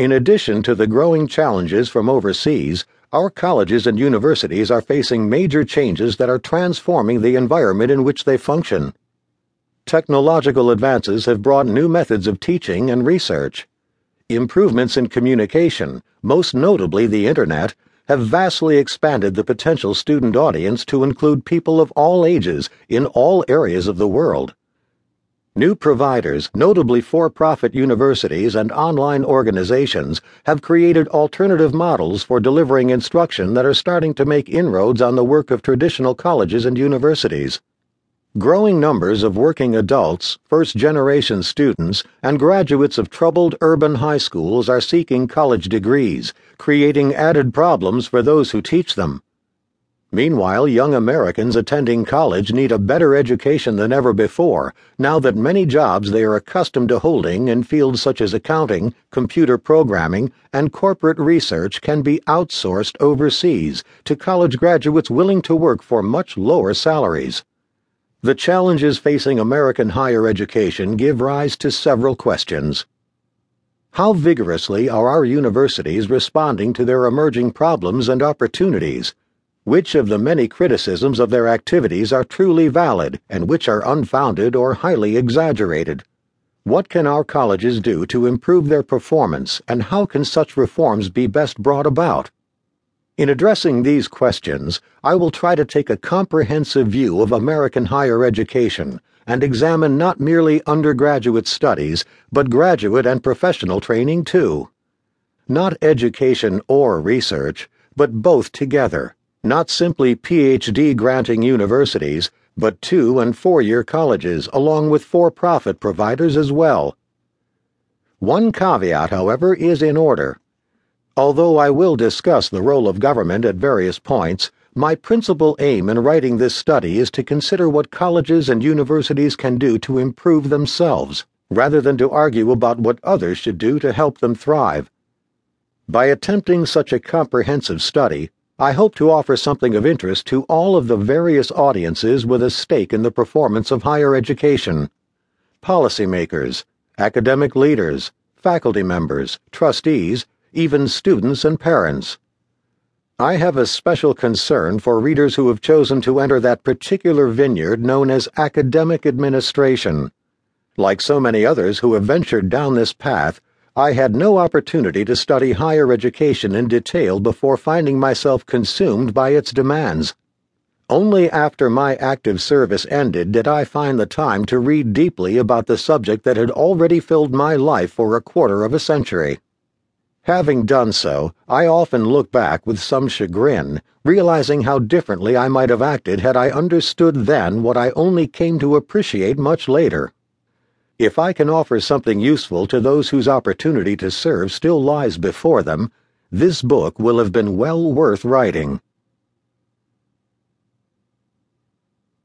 In addition to the growing challenges from overseas, our colleges and universities are facing major changes that are transforming the environment in which they function. Technological advances have brought new methods of teaching and research. Improvements in communication, most notably the Internet, have vastly expanded the potential student audience to include people of all ages in all areas of the world. New providers, notably for profit universities and online organizations, have created alternative models for delivering instruction that are starting to make inroads on the work of traditional colleges and universities. Growing numbers of working adults, first generation students, and graduates of troubled urban high schools are seeking college degrees, creating added problems for those who teach them. Meanwhile, young Americans attending college need a better education than ever before, now that many jobs they are accustomed to holding in fields such as accounting, computer programming, and corporate research can be outsourced overseas to college graduates willing to work for much lower salaries. The challenges facing American higher education give rise to several questions. How vigorously are our universities responding to their emerging problems and opportunities? Which of the many criticisms of their activities are truly valid and which are unfounded or highly exaggerated? What can our colleges do to improve their performance, and how can such reforms be best brought about? In addressing these questions, I will try to take a comprehensive view of American higher education and examine not merely undergraduate studies, but graduate and professional training too. Not education or research, but both together not simply PhD granting universities, but two and four year colleges, along with for profit providers as well. One caveat, however, is in order. Although I will discuss the role of government at various points, my principal aim in writing this study is to consider what colleges and universities can do to improve themselves, rather than to argue about what others should do to help them thrive. By attempting such a comprehensive study, I hope to offer something of interest to all of the various audiences with a stake in the performance of higher education policymakers, academic leaders, faculty members, trustees, even students and parents. I have a special concern for readers who have chosen to enter that particular vineyard known as academic administration. Like so many others who have ventured down this path, I had no opportunity to study higher education in detail before finding myself consumed by its demands. Only after my active service ended did I find the time to read deeply about the subject that had already filled my life for a quarter of a century. Having done so, I often look back with some chagrin, realizing how differently I might have acted had I understood then what I only came to appreciate much later. If I can offer something useful to those whose opportunity to serve still lies before them, this book will have been well worth writing.